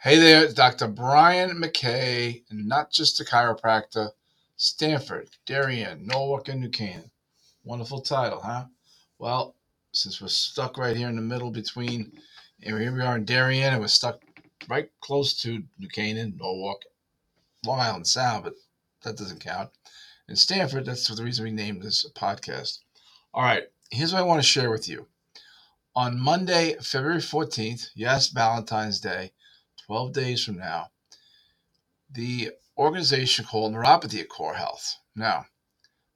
Hey there, it's Dr. Brian McKay, and not just a chiropractor, Stamford, Darien, Norwalk, and New Canaan. Wonderful title, huh? Well, since we're stuck right here in the middle between, here we are in Darien, and we're stuck right close to New Canaan, Norwalk, Long Island Sound, but that doesn't count. And Stamford, that's the reason we named this podcast. All right, here's what I want to share with you. On Monday, February 14th, yes, Valentine's Day, 12 days from now, the organization called Neuropathy at Core Health. Now,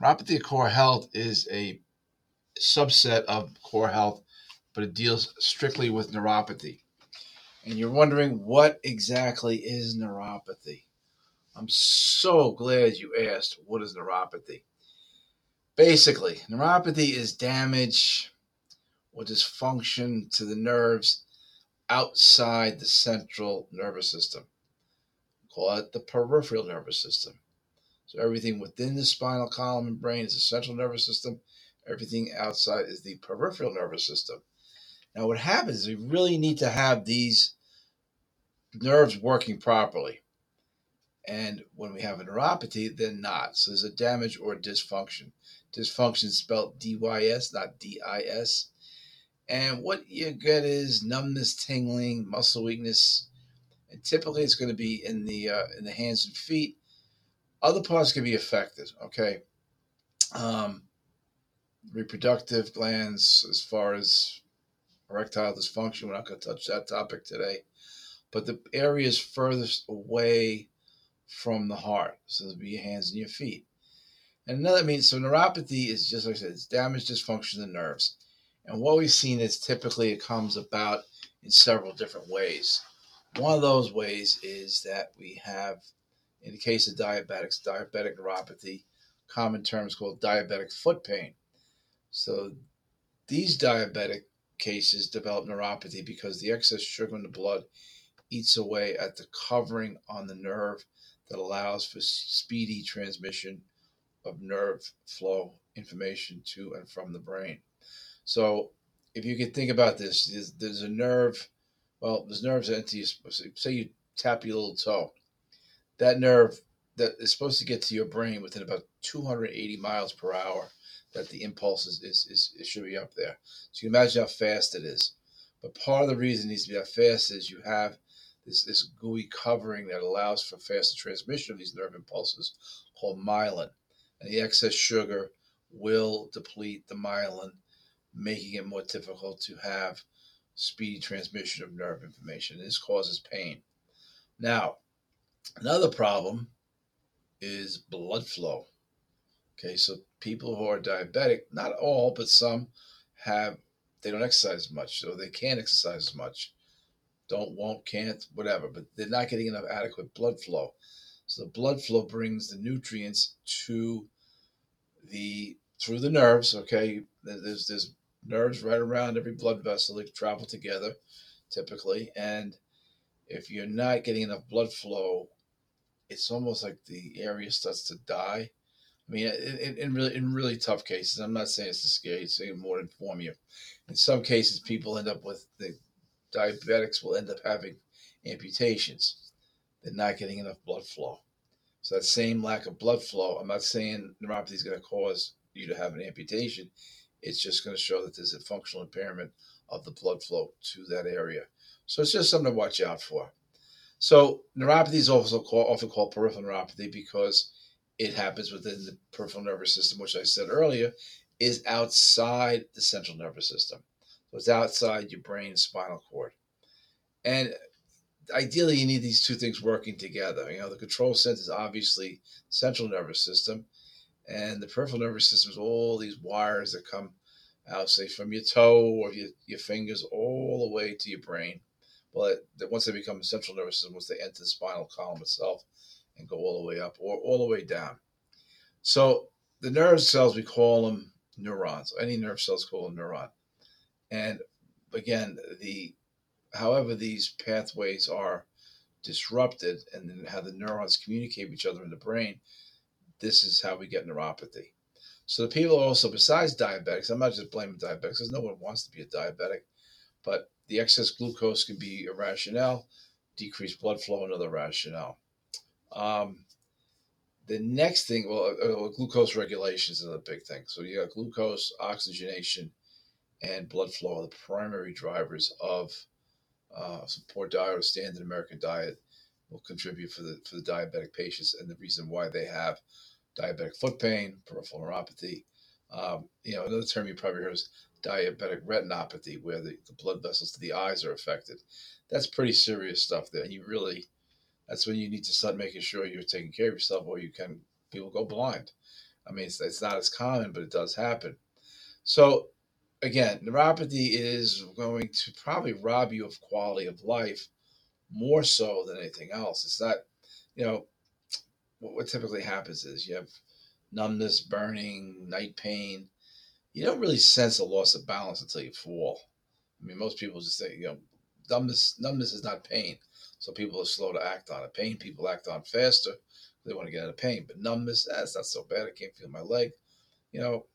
Neuropathy at Core Health is a subset of Core Health, but it deals strictly with neuropathy. And you're wondering what exactly is neuropathy? I'm so glad you asked what is neuropathy. Basically, neuropathy is damage or dysfunction to the nerves outside the central nervous system. Call it the peripheral nervous system. So everything within the spinal column and brain is the central nervous system. Everything outside is the peripheral nervous system. Now, what happens is we really need to have these nerves working properly. And when we have a neuropathy, they're not. So there's a damage or dysfunction. Dysfunction is spelled D Y S, not D I S. And what you get is numbness, tingling, muscle weakness, and typically it's going to be in the uh, in the hands and feet. Other parts can be affected. Okay, um, reproductive glands, as far as erectile dysfunction, we're not going to touch that topic today. But the areas furthest away from the heart, so it'll be your hands and your feet. And another means so neuropathy is just like I said, it's damage, dysfunction of the nerves. And what we've seen is typically it comes about in several different ways. One of those ways is that we have, in the case of diabetics, diabetic neuropathy, common terms called diabetic foot pain. So these diabetic cases develop neuropathy because the excess sugar in the blood eats away at the covering on the nerve that allows for speedy transmission of nerve flow information to and from the brain. So if you can think about this, there's, there's a nerve. Well, there's nerves into you. Say you tap your little toe. That nerve that is supposed to get to your brain within about 280 miles per hour. That the impulse is, is, is it should be up there. So you can imagine how fast it is. But part of the reason it needs to be that fast is you have this this gooey covering that allows for faster transmission of these nerve impulses called myelin. And the excess sugar will deplete the myelin making it more difficult to have speedy transmission of nerve information. This causes pain. Now, another problem is blood flow. Okay, so people who are diabetic, not all, but some have, they don't exercise much, so they can't exercise as much. Don't, won't, can't, whatever, but they're not getting enough adequate blood flow. So the blood flow brings the nutrients to the through the nerves. Okay, there's there's nerves right around every blood vessel. They travel together typically. And if you're not getting enough blood flow, it's almost like the area starts to die. I mean, in, in really in really tough cases, I'm not saying it's to scare you, saying more to inform you. In some cases, people end up with the diabetics will end up having amputations. They're not getting enough blood flow. So that same lack of blood flow, I'm not saying neuropathy is going to cause you to have an amputation it's just going to show that there's a functional impairment of the blood flow to that area. So it's just something to watch out for. So neuropathy is also called, often called peripheral neuropathy because it happens within the peripheral nervous system, which I said earlier is outside the central nervous system. So it's outside your brain spinal cord. And ideally, you need these two things working together. You know, the control center is obviously central nervous system, and the peripheral nervous system is all these wires that come out, say, from your toe or your, your fingers all the way to your brain. But once they become central nervous system, once they enter the spinal column itself and go all the way up or all the way down. So the nerve cells, we call them neurons. Any nerve cells called a neuron. And again, the however these pathways are disrupted and then how the neurons communicate with each other in the brain this is how we get neuropathy. So the people are also, besides diabetics, I'm not just blaming diabetics because no one wants to be a diabetic, but the excess glucose can be a rationale. decreased blood flow, another rationale. Um, the next thing, well, uh, uh, glucose regulation is another big thing. So you got glucose, oxygenation, and blood flow are the primary drivers of uh, poor diet or standard American diet will contribute for the for the diabetic patients and the reason why they have diabetic foot pain, peripheral neuropathy. Um, you know, another term you probably heard is diabetic retinopathy, where the, the blood vessels to the eyes are affected. That's pretty serious stuff there. And you really, that's when you need to start making sure you're taking care of yourself or you can, people go blind. I mean, it's, it's not as common, but it does happen. So again, neuropathy is going to probably rob you of quality of life more so than anything else. It's not, you know, what, typically happens is you have numbness, burning, night pain. You don't really sense a loss of balance until you fall. I mean, most people just say, you know, numbness, numbness is not pain. So people are slow to act on it. Pain, people act on faster. They want to get out of pain. But numbness, that's not so bad. I can't feel my leg. You know,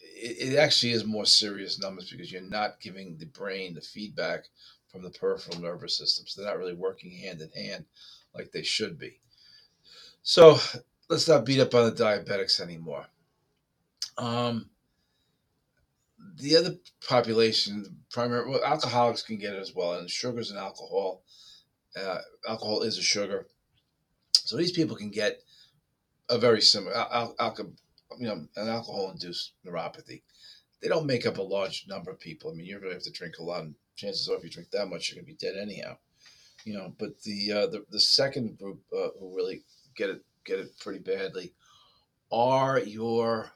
it, it actually is more serious numbness because you're not giving the brain the feedback from the peripheral nervous system. So they're not really working hand in hand like they should be. So let's not beat up on the diabetics anymore. Um, the other population, primary, well, alcoholics can get it as well, and sugars and alcohol. Uh, alcohol is a sugar, so these people can get a very similar al- al- you know, an alcohol-induced neuropathy. They don't make up a large number of people. I mean, you're going to have to drink a lot, and chances are, if you drink that much, you're going to be dead anyhow. You know, but the uh, the, the second group uh, who really get it get it pretty badly are your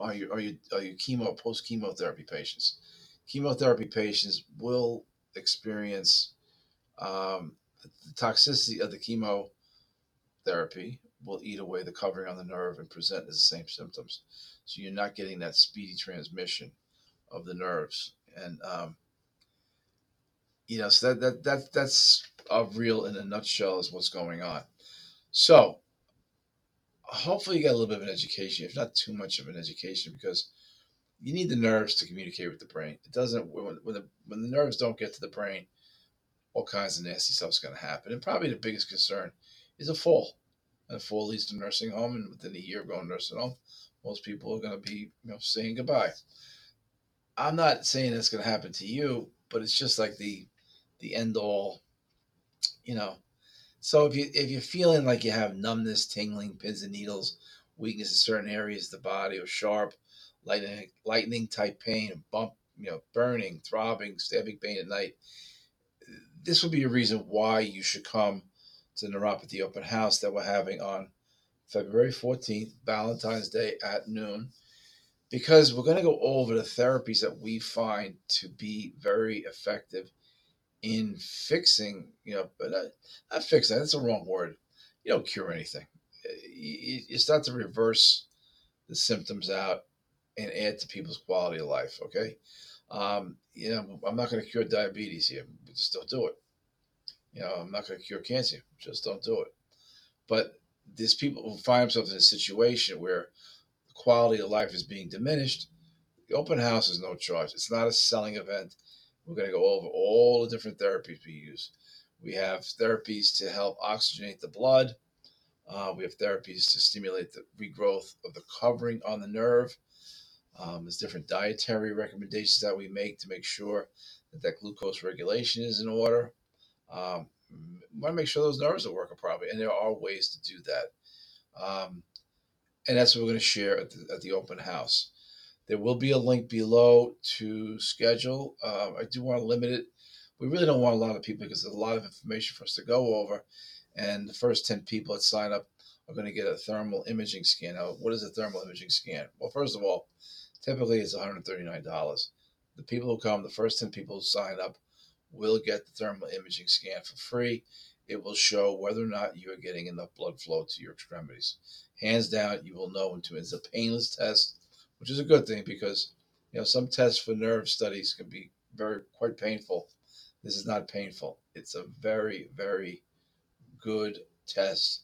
are you are you are you chemo post chemotherapy patients. Chemotherapy patients will experience um, the toxicity of the chemotherapy will eat away the covering on the nerve and present as the same symptoms. So you're not getting that speedy transmission of the nerves. And um, you know, so that, that that that's a real in a nutshell is what's going on. So hopefully you got a little bit of an education, if not too much of an education, because you need the nerves to communicate with the brain. It doesn't when, when the when the nerves don't get to the brain, all kinds of nasty stuff's going to happen. And probably the biggest concern is a fall and a fall leads to nursing home, and within a year of going nursing home, most people are going to be you know saying goodbye. I'm not saying it's going to happen to you, but it's just like the the end all, you know. So if you if you're feeling like you have numbness, tingling, pins and needles, weakness in certain areas of the body, or sharp, lightning lightning type pain, bump, you know, burning, throbbing, stabbing pain at night, this would be a reason why you should come to the Neuropathy Open House that we're having on February 14th, Valentine's Day at noon, because we're going to go over the therapies that we find to be very effective in fixing, you know, but not, not fixing, that's the wrong word. You don't cure anything. You, you start to reverse the symptoms out and add to people's quality of life, okay? Um, you know, I'm not going to cure diabetes here. We just don't do it. You know, I'm not going to cure cancer. Just don't do it. But there's people who find themselves in a situation where the quality of life is being diminished. The open house is no charge. It's not a selling event. We're going to go over all the different therapies we use. We have therapies to help oxygenate the blood. Uh, we have therapies to stimulate the regrowth of the covering on the nerve. Um, there's different dietary recommendations that we make to make sure that that glucose regulation is in order. Um, want to make sure those nerves are working properly, and there are ways to do that. Um, and that's what we're going to share at the, at the open house. There will be a link below to schedule. Uh, I do want to limit it. We really don't want a lot of people because there's a lot of information for us to go over. And the first 10 people that sign up are going to get a thermal imaging scan. Now, what is a thermal imaging scan? Well, first of all, typically it's $139. The people who come, the first 10 people who sign up, will get the thermal imaging scan for free. It will show whether or not you are getting enough blood flow to your extremities. Hands down, you will know into it's a painless test, which is a good thing because you know some tests for nerve studies can be very quite painful. This is not painful. It's a very very good test,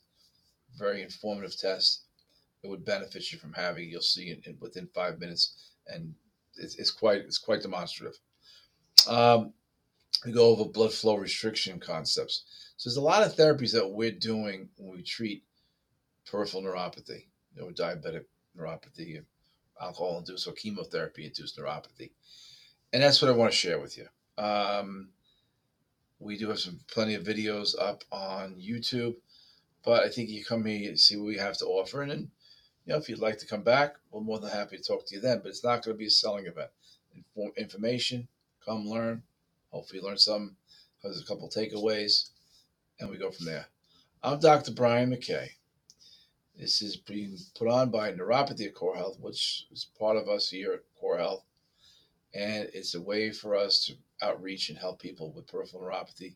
very informative test. It would benefit you from having. You'll see it in, within five minutes, and it's, it's quite it's quite demonstrative. Um, we go over blood flow restriction concepts. So there's a lot of therapies that we're doing when we treat peripheral neuropathy, you know, diabetic neuropathy, alcohol-induced or chemotherapy-induced neuropathy, and that's what I want to share with you. Um, we do have some plenty of videos up on YouTube, but I think you come here and see what we have to offer, and then you know if you'd like to come back, we're more than happy to talk to you then. But it's not going to be a selling event. Inform, information, come learn. Hopefully, you learn some. There's a couple takeaways, and we go from there. I'm Dr. Brian McKay. This is being put on by Neuropathy at Core Health, which is part of us here at Core Health. And it's a way for us to outreach and help people with peripheral neuropathy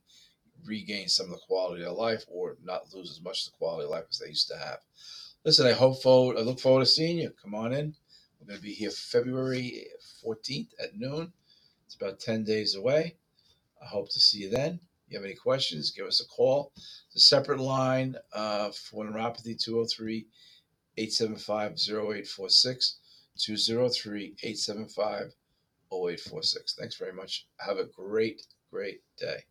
regain some of the quality of life or not lose as much of the quality of life as they used to have. Listen, I hope forward, I look forward to seeing you. Come on in. We're going to be here February 14th at noon. It's about 10 days away. I hope to see you then. You have any questions, give us a call. A separate line uh, for neuropathy 203 875 0846. 203 875 0846. Thanks very much. Have a great, great day.